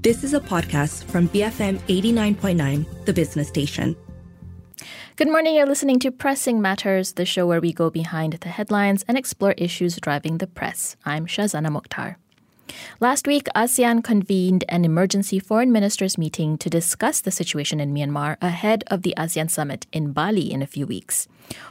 This is a podcast from BFM 89.9, the business station. Good morning. You're listening to Pressing Matters, the show where we go behind the headlines and explore issues driving the press. I'm Shazana Mokhtar. Last week, ASEAN convened an emergency foreign ministers meeting to discuss the situation in Myanmar ahead of the ASEAN summit in Bali in a few weeks.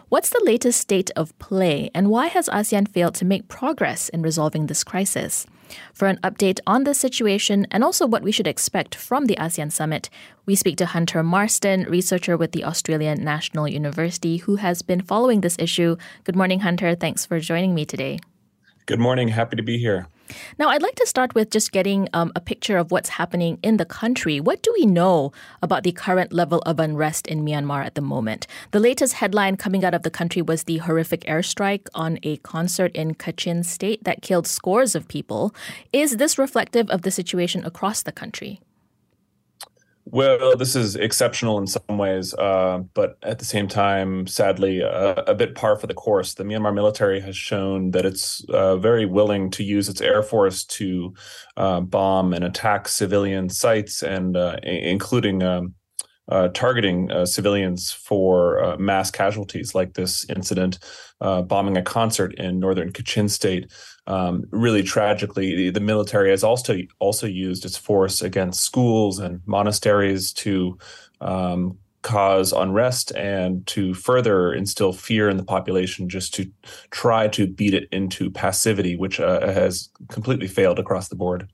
What's the latest state of play, and why has ASEAN failed to make progress in resolving this crisis? For an update on the situation and also what we should expect from the ASEAN summit, we speak to Hunter Marston, researcher with the Australian National University, who has been following this issue. Good morning, Hunter. Thanks for joining me today. Good morning. Happy to be here. Now, I'd like to start with just getting um, a picture of what's happening in the country. What do we know about the current level of unrest in Myanmar at the moment? The latest headline coming out of the country was the horrific airstrike on a concert in Kachin state that killed scores of people. Is this reflective of the situation across the country? Well, this is exceptional in some ways, uh, but at the same time, sadly, uh, a bit par for the course. The Myanmar military has shown that it's uh, very willing to use its air force to uh, bomb and attack civilian sites, and uh, including um, uh, targeting uh, civilians for uh, mass casualties, like this incident uh, bombing a concert in northern Kachin State. Um, really tragically, the, the, military has also also used its force against schools and monasteries to um, cause unrest and to further instill fear in the population, just to try to beat it into passivity, which uh, has completely failed across the board.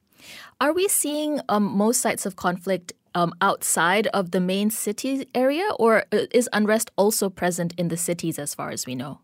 Are we seeing um, most sites of conflict um, outside of the main city area, or uh, is unrest also present in the cities as far as we know?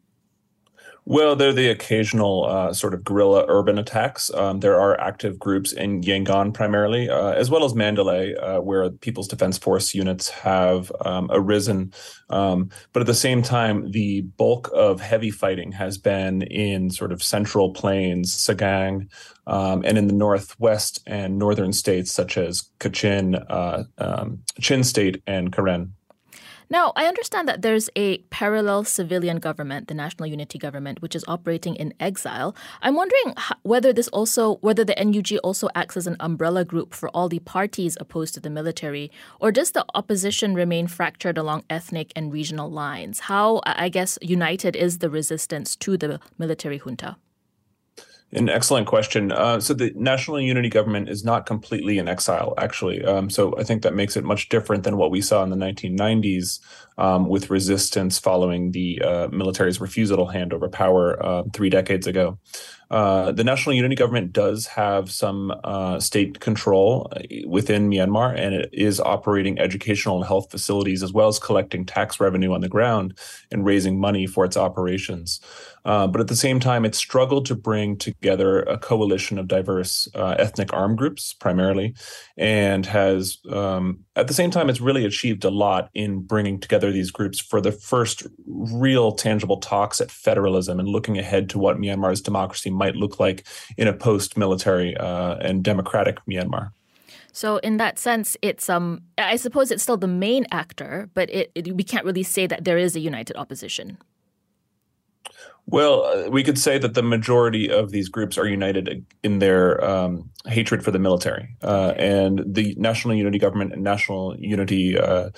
Well, there are the occasional uh, sort of guerrilla urban attacks. Um, there are active groups in Yangon primarily, uh, as well as Mandalay, uh, where People's Defense Force units have um, arisen. Um, but at the same time, the bulk of heavy fighting has been in sort of central plains, Sagaing, um, and in the northwest and northern states such as Kachin, uh, um, Chin State, and Karen. Now, I understand that there's a parallel civilian government, the National Unity Government, which is operating in exile. I'm wondering whether this also, whether the NUG also acts as an umbrella group for all the parties opposed to the military, or does the opposition remain fractured along ethnic and regional lines? How, I guess, united is the resistance to the military junta? An excellent question. Uh, so the National Unity Government is not completely in exile, actually. Um, so I think that makes it much different than what we saw in the 1990s um, with resistance following the uh, military's refusal to hand over power uh, three decades ago. Uh, the National Unity Government does have some uh, state control uh, within Myanmar, and it is operating educational and health facilities as well as collecting tax revenue on the ground and raising money for its operations. Uh, but at the same time, it struggled to bring together a coalition of diverse ethnic armed groups, primarily, and has, um, at the same time, it's really achieved a lot in bringing together these groups for the first real tangible talks at federalism and looking ahead to what Myanmar's democracy might look like in a post-military uh, and democratic Myanmar. So in that sense, it's um, I suppose it's still the main actor, but it, it, we can't really say that there is a united opposition. Well, uh, we could say that the majority of these groups are united in their um, hatred for the military, uh, and the National Unity Government and National Unity uh,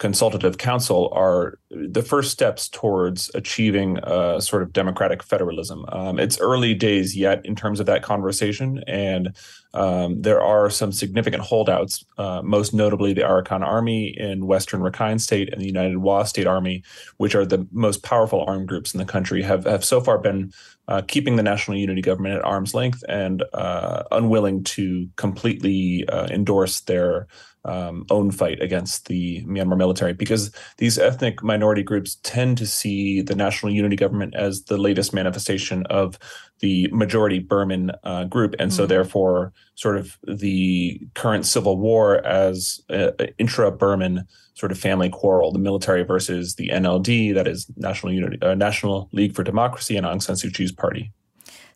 consultative council are the first steps towards achieving a sort of democratic federalism. Um, it's early days yet in terms of that conversation, and um, there are some significant holdouts, uh, most notably the Arakan Army in Western Rakhine State and the United Wa State Army, which are the most powerful armed groups in the country, have, have so far been uh, keeping the National Unity Government at arm's length and uh, unwilling to completely uh, endorse their um, own fight against the Myanmar military because these ethnic minority groups tend to see the National Unity Government as the latest manifestation of the majority Burman uh, group. And so, mm-hmm. therefore, sort of the current civil war as an intra Burman sort of family quarrel, the military versus the NLD, that is National Unity, uh, National League for Democracy and Aung San Suu Kyi's party.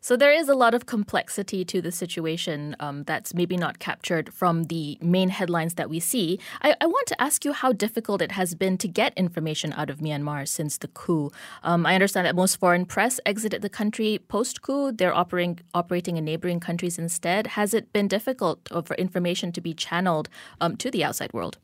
So there is a lot of complexity to the situation um, that's maybe not captured from the main headlines that we see. I, I, want to ask you how difficult it has been to get information out of Myanmar since the coup. Um, I understand that most foreign press exited the country post coup. They're operating operating in neighboring countries instead. Has it been difficult for information to be channeled um, to the outside world?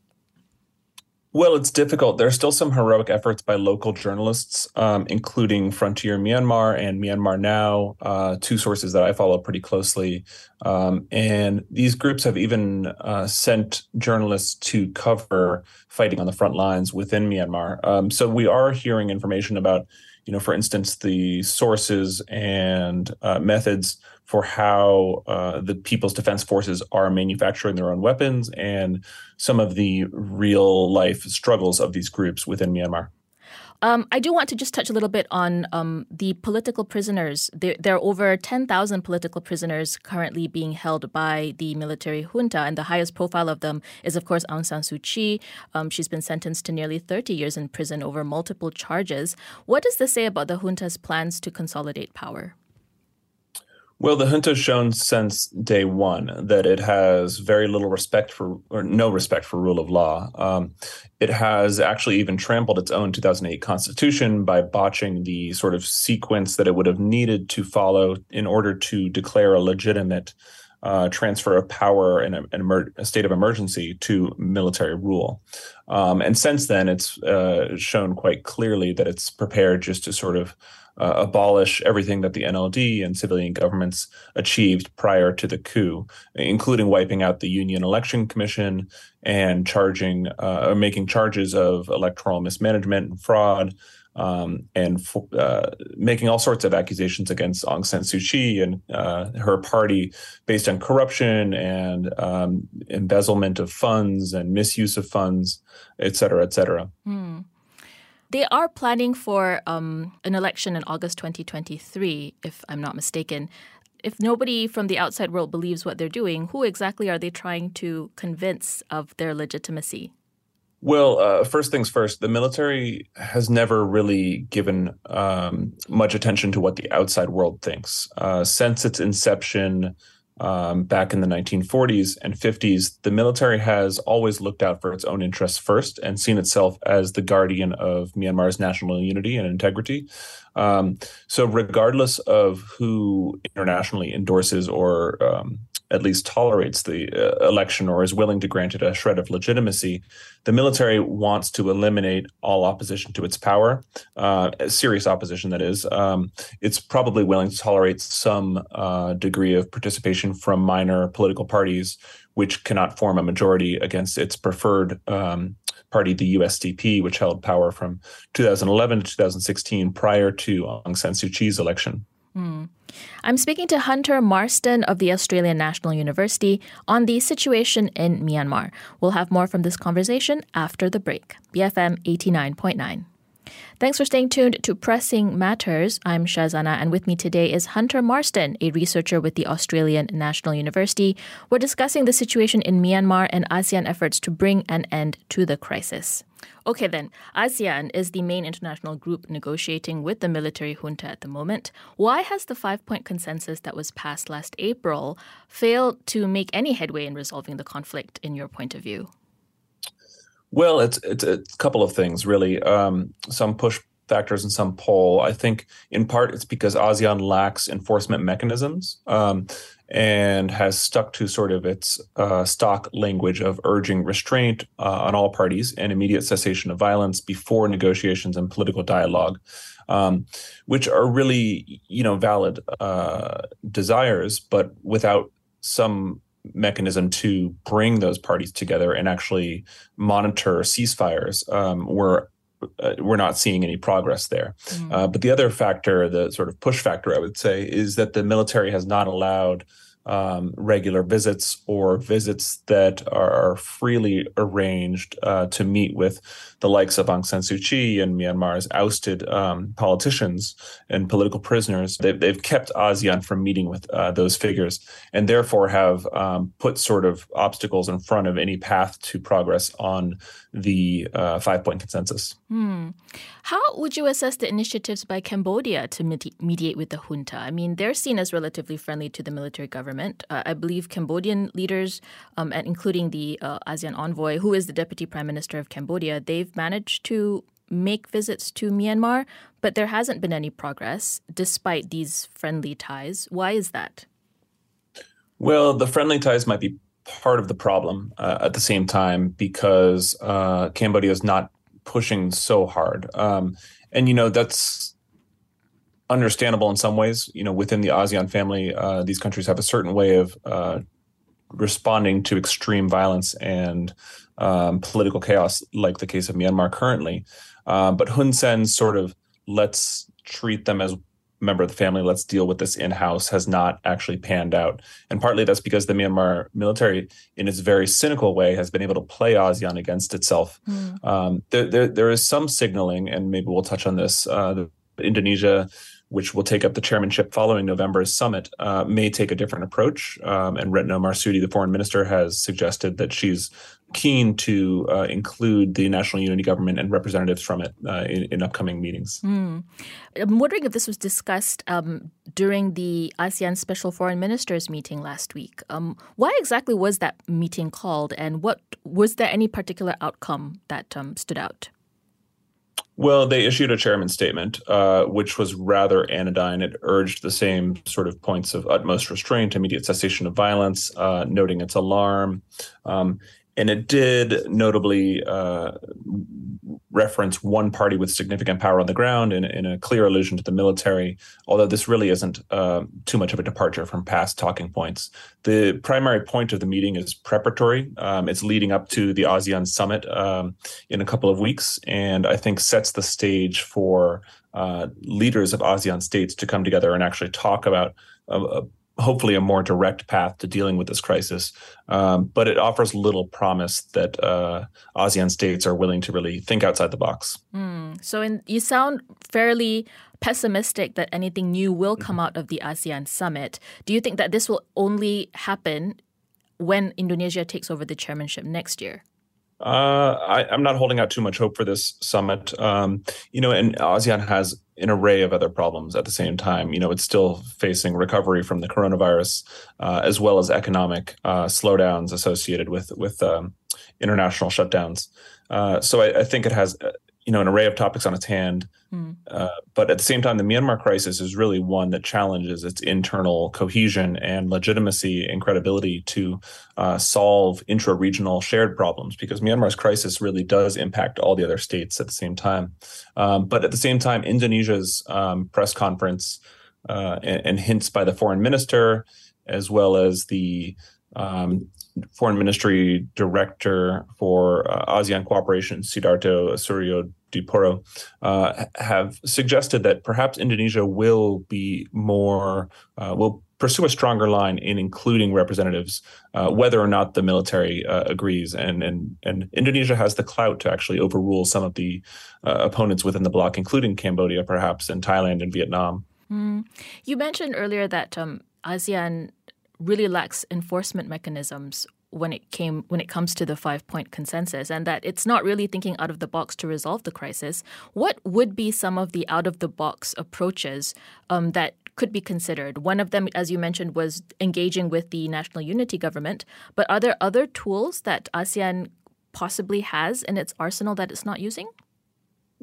Well, it's difficult. There are still some heroic efforts by local journalists, um, including Frontier Myanmar and Myanmar Now, uh, two sources that I follow pretty closely. Um, and these groups have even uh, sent journalists to cover fighting on the front lines within Myanmar. Um, so we are hearing information about, you know, for instance, the sources and uh, methods for how uh, the People's Defense Forces are manufacturing their own weapons and some of the real life struggles of these groups within Myanmar. Um, I do want to just touch a little bit on um, the political prisoners. There, there, are over 10,000 political prisoners currently being held by the military junta, and the highest profile of them is, of course, Aung San Suu Kyi. Um, she's been sentenced to nearly 30 years in prison over multiple charges. What does this say about the junta's plans to consolidate power? Well, the junta has shown since day one that it has very little respect for, or no respect for rule of law. Um, it has actually even trampled its own 2008 constitution by botching the sort of sequence that it would have needed to follow in order to declare a legitimate uh, transfer of power in a, emer- a, state of emergency to military rule. Um, and since then, it's uh, shown quite clearly that it's prepared just to sort of uh, abolish everything that the NLD and civilian governments achieved prior to the coup, including wiping out the Union Election Commission and charging uh, or making charges of electoral mismanagement and fraud. Um, and uh, making all sorts of accusations against Aung San Suu Kyi and uh, her party based on corruption and um, embezzlement of funds and misuse of funds, et cetera, et cetera. Mm. They are planning for um, an election in August 2023, if I'm not mistaken. If nobody from the outside world believes what they're doing, who exactly are they trying to convince of their legitimacy? Well, uh, first things first, the military has never really given um, much attention to what the outside world thinks. Uh, since its inception, um, back in the 1940s and 50s, the military has always looked out for its own interests first and seen itself as the guardian of Myanmar's national unity and integrity. Um, so, regardless of who internationally endorses or um, at least tolerates the uh, election or is willing to grant it a shred of legitimacy, the military wants to eliminate all opposition to its power, uh, serious opposition, that is. Um, it's probably willing to tolerate some uh, degree of participation from minor political parties, which cannot form a majority against its preferred um, party, the USDP, which held power from 2011 to 2016 prior to Aung San Suu Kyi's election. Mm. I'm speaking to Hunter Marston of the Australian National University on the situation in Myanmar. We'll have more from this conversation after the break. BFM 89.9. Thanks for staying tuned to Pressing Matters. I'm Shazana, and with me today is Hunter Marston, a researcher with the Australian National University. We're discussing the situation in Myanmar and ASEAN efforts to bring an end to the crisis. Okay, then, ASEAN is the main international group negotiating with the military junta at the moment. Why has the five point consensus that was passed last April failed to make any headway in resolving the conflict, in your point of view? Well, it's it's a couple of things really. Um, some push factors and some pull. I think in part it's because ASEAN lacks enforcement mechanisms um, and has stuck to sort of its uh, stock language of urging restraint uh, on all parties and immediate cessation of violence before negotiations and political dialogue. Um, which are really, you know, valid uh, desires, but without some mechanism to bring those parties together and actually monitor ceasefires um, we're uh, we're not seeing any progress there. Mm. Uh, but the other factor, the sort of push factor, I would say, is that the military has not allowed um, regular visits or visits that are freely arranged uh, to meet with the likes of Aung San Suu Kyi and Myanmar's ousted um, politicians and political prisoners. They've, they've kept ASEAN from meeting with uh, those figures and therefore have um, put sort of obstacles in front of any path to progress on the uh, five point consensus. Hmm. How would you assess the initiatives by Cambodia to mediate with the junta? I mean, they're seen as relatively friendly to the military government. Uh, I believe Cambodian leaders, um, and including the uh, ASEAN envoy, who is the deputy prime minister of Cambodia, they've managed to make visits to Myanmar, but there hasn't been any progress despite these friendly ties. Why is that? Well, the friendly ties might be part of the problem uh, at the same time because uh, Cambodia is not pushing so hard. Um, and, you know, that's understandable in some ways. You know, within the ASEAN family, uh, these countries have a certain way of uh, responding to extreme violence and um, political chaos, like the case of Myanmar currently. Um, but Hun Sen sort of let's treat them as member of the family, let's deal with this in house, has not actually panned out. And partly that's because the Myanmar military, in its very cynical way, has been able to play ASEAN against itself. Mm. Um, there, there, there is some signaling, and maybe we'll touch on this. Uh, Indonesia, which will take up the chairmanship following November's summit, uh, may take a different approach. Um, and Retno Marsudi, the foreign minister, has suggested that she's keen to uh, include the National Unity Government and representatives from it uh, in, in, upcoming meetings. Mm. I'm wondering if this was discussed um, during the ASEAN Special Foreign Ministers meeting last week. Um, why exactly was that meeting called, and what was there any particular outcome that um, stood out? Well, they issued a chairman's statement, uh, which was rather anodyne. It urged the same sort of points of utmost restraint, immediate cessation of violence, uh, noting its alarm. Um, and it did notably uh, reference one party with significant power on the ground in, in, a clear allusion to the military, although this really isn't uh, too much of a departure from past talking points. The primary point of the meeting is preparatory. Um, it's leading up to the ASEAN summit um, in a couple of weeks, and I think sets the stage for uh, leaders of ASEAN states to come together and actually talk about a, hopefully a more direct path to dealing with this crisis. Um, but it offers little promise that uh, ASEAN states are willing to really think outside the box. Mm. So, in, you sound fairly pessimistic that anything new will come out of the ASEAN summit. Do you think that this will only happen when Indonesia takes over the chairmanship next year? Uh, I, am not holding out too much hope for this summit. Um, you know, and ASEAN has an array of other problems at the same time. You know, it's still facing recovery from the coronavirus, uh, as well as economic uh, slowdowns associated with with um, international shutdowns. Uh, so I, I, think it has you know an array of topics on its hand mm. uh, but at the same time the myanmar crisis is really one that challenges its internal cohesion and legitimacy and credibility to uh, solve intra-regional shared problems because myanmar's crisis really does impact all the other states at the same time um, but at the same time indonesia's um, press conference uh, and, and hints by the foreign minister as well as the um, foreign ministry director for uh, ASEAN cooperation, Sidarto Suryo Dipuro, uh, have suggested that perhaps Indonesia will be more, uh, will pursue a stronger line in including representatives, uh, whether or not the military uh, agrees. And, and, and Indonesia has the clout to actually overrule some of the uh, opponents within the bloc, including Cambodia, perhaps, and Thailand and Vietnam. Mm. You mentioned earlier that um, ASEAN really lacks enforcement mechanisms when it came when it comes to the five point consensus and that it's not really thinking out of the box to resolve the crisis. What would be some of the out of the box approaches um, that could be considered? One of them as you mentioned was engaging with the national unity government but are there other tools that asean possibly has in its arsenal that it's not using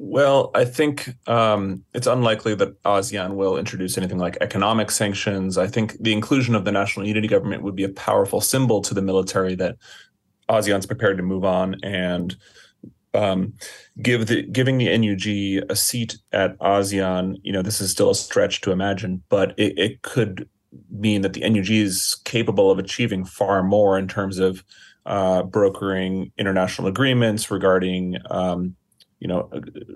well, I think um, it's unlikely that ASEAN will introduce anything like economic sanctions. I think the inclusion of the National Unity Government would be a powerful symbol to the military that ASEAN's prepared to move on and um, give the giving the NUG a seat at ASEAN. You know, this is still a stretch to imagine, but it, it could mean that the NUG is capable of achieving far more in terms of uh, brokering international agreements regarding um, you know,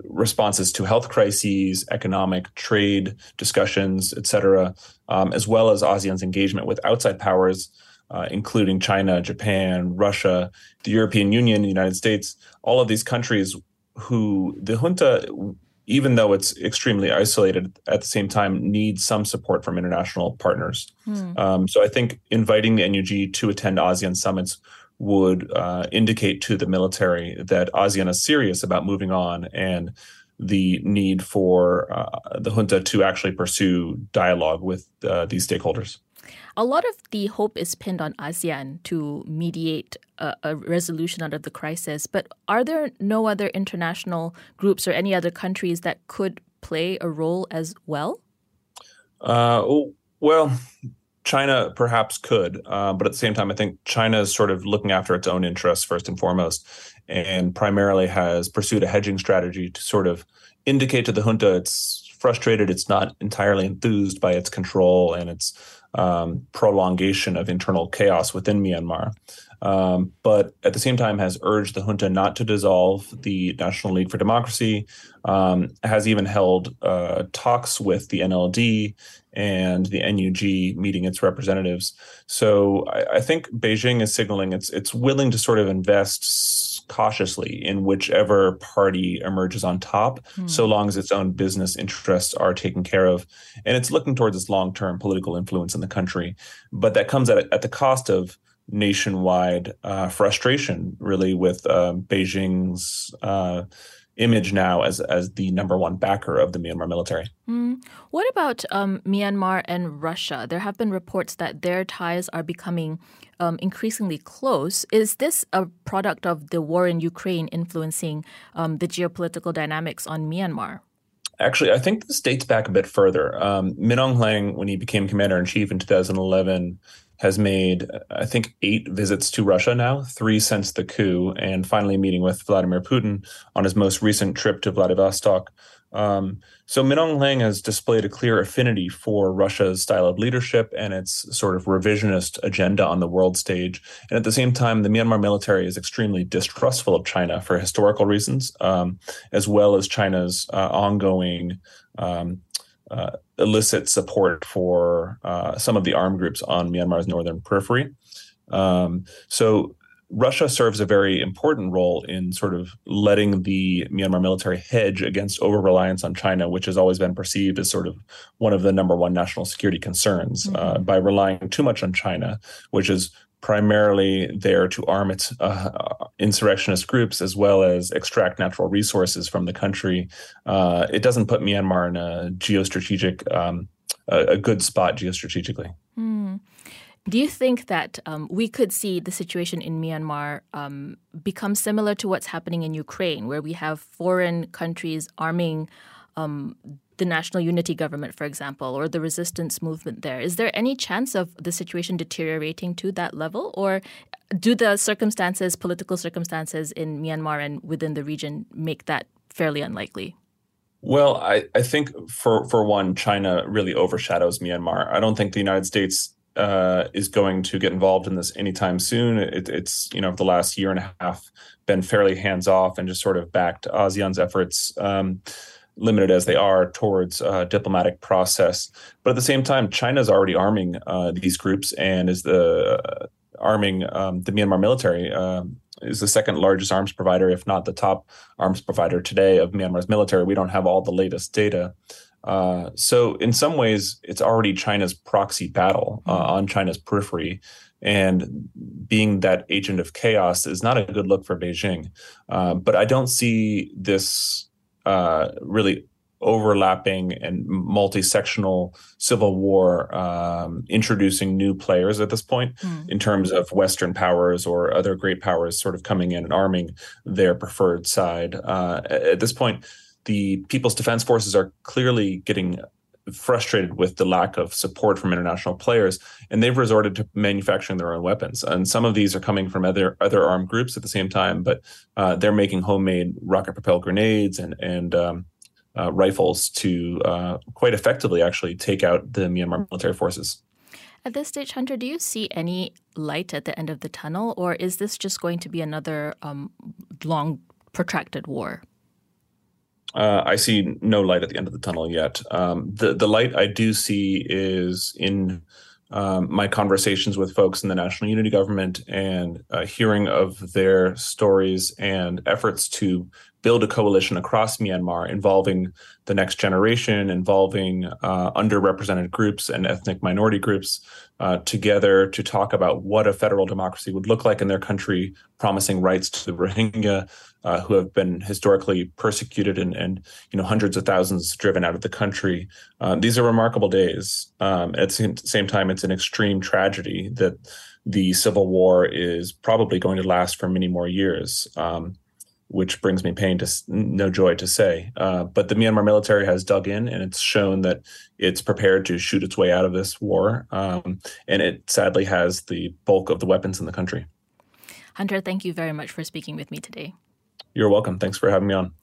responses to health crises, economic, trade discussions, et cetera, um, as well as ASEAN's engagement with outside powers, uh, including China, Japan, Russia, the European Union, the United States, all of these countries who the junta, even though it's extremely isolated, at the same time needs some support from international partners. Hmm. Um, so I think inviting the NUG to attend ASEAN summits would uh, indicate to the military that ASEAN is serious about moving on and the need for uh, the junta to actually pursue dialogue with uh, these stakeholders. A lot of the hope is pinned on ASEAN to mediate a, a, resolution out of the crisis, but are there no other international groups or any other countries that could play a role as well? Uh, well, China perhaps could, uh, but at the same time, I think China is sort of looking after its own interests first and foremost, and primarily has pursued a hedging strategy to sort of indicate to the junta it's frustrated, it's not entirely enthused by its control and its um, prolongation of internal chaos within Myanmar. Um, but at the same time has urged the junta not to dissolve the National League for Democracy, um, has even held uh, talks with the NLD and the NUG meeting its representatives. So I, I, think Beijing is signaling it's it's willing to sort of invest cautiously in whichever party emerges on top, hmm. so long as its own business interests are taken care of, and it's looking towards its long term political influence in the country. But that comes at at the cost of nationwide uh, frustration, really, with uh, Beijing's. Uh, image now as as the number one backer of the Myanmar military. Mm. What about um, Myanmar and Russia? There have been reports that their ties are becoming um, increasingly close. Is this a product of the war in Ukraine influencing um, the geopolitical dynamics on Myanmar? Actually, I think this dates back a bit further. Um, Min Aung Hlaing, when he became commander in chief in 2011, has made, I think, eight visits to Russia now, three since the coup, and finally meeting with Vladimir Putin on his most recent trip to Vladivostok. Um, so Min Aung Hlaing has displayed a clear affinity for Russia's style of leadership and its sort of revisionist agenda on the world stage. And at the same time, the Myanmar military is extremely distrustful of China for historical reasons, um, as well as China's uh, ongoing um, uh, illicit support for uh, some of the armed groups on Myanmar's northern periphery. Um, so Russia serves a very important role in sort of letting the Myanmar military hedge against over reliance on China, which has always been perceived as sort of one of the number one national security concerns. Uh, mm-hmm. Uh, by relying too much on China, which is primarily there to arm its uh, insurrectionist groups as well as extract natural resources from the country. Uh, it doesn't put Myanmar in a geostrategic, um, a, a, good spot geostrategically. Mm. Do you think that um, we could see the situation in Myanmar um, become similar to what's happening in Ukraine, where we have foreign countries arming um, the national unity government, for example, or the resistance movement there. Is there any chance of the situation deteriorating to that level, or do the circumstances, political circumstances in Myanmar and within the region, make that fairly unlikely? Well, I, I think for for one, China really overshadows Myanmar. I don't think the United States uh, is going to get involved in this anytime soon. It, it's you know the last year and a half been fairly hands off and just sort of backed ASEAN's efforts. Um, limited as they are towards uh, diplomatic process. But at the same time, China is already arming uh, these groups and is the uh, arming um, the Myanmar military. Um, is the second largest arms provider, if not the top arms provider today of Myanmar's military. We don't have all the latest data. Uh, so, in some ways, it's already China's proxy battle uh, mm-hmm. on China's periphery. And being that agent of chaos is not a good look for Beijing. Uh, but I don't see this uh, really overlapping and multi-sectional civil war um, introducing new players at this point mm. in terms of western powers or other great powers sort of coming in and arming their preferred side uh, at this point the people's defense forces are clearly getting frustrated with the lack of support from international players and they've resorted to manufacturing their own weapons and some of these are coming from other other armed groups at the same time but uh, they're making homemade rocket propelled grenades and and um, uh, rifles to uh, quite effectively actually take out the Myanmar military forces. At this stage, Hunter, do you see any light at the end of the tunnel, or is this just going to be another um, long, protracted war? Uh, I see no light at the end of the tunnel yet. Um, the the light I do see is in um, my conversations with folks in the National Unity Government and uh, hearing of their stories and efforts to build a coalition across Myanmar involving the next generation, involving uh, underrepresented groups and ethnic minority groups uh, together to talk about what a federal democracy would look like in their country, promising rights to the Rohingya, uh, who have been historically persecuted and, and you know hundreds of thousands driven out of the country. Uh, these are remarkable days. Um, at the same time, it's an extreme tragedy that the civil war is probably going to last for many more years. Um, which brings me pain to no joy to say. Uh, but the Myanmar military has dug in and it's shown that it's prepared to shoot its way out of this war. Um, and it sadly has the bulk of the weapons in the country. Hunter, thank you very much for speaking with me today. You're welcome. Thanks for having me on.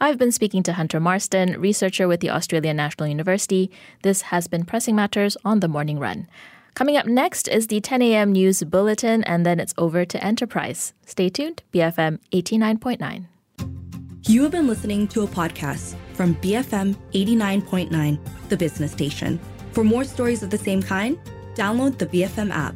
I've been speaking to Hunter Marston, researcher with the Australian National University. This has been Pressing Matters on the Morning Run. Coming up next is the 10 a.m. news bulletin, and then it's over to Enterprise. Stay tuned, BFM 89.9. You have been listening to a podcast from BFM 89.9, the business station. For more stories of the same kind, download the BFM app.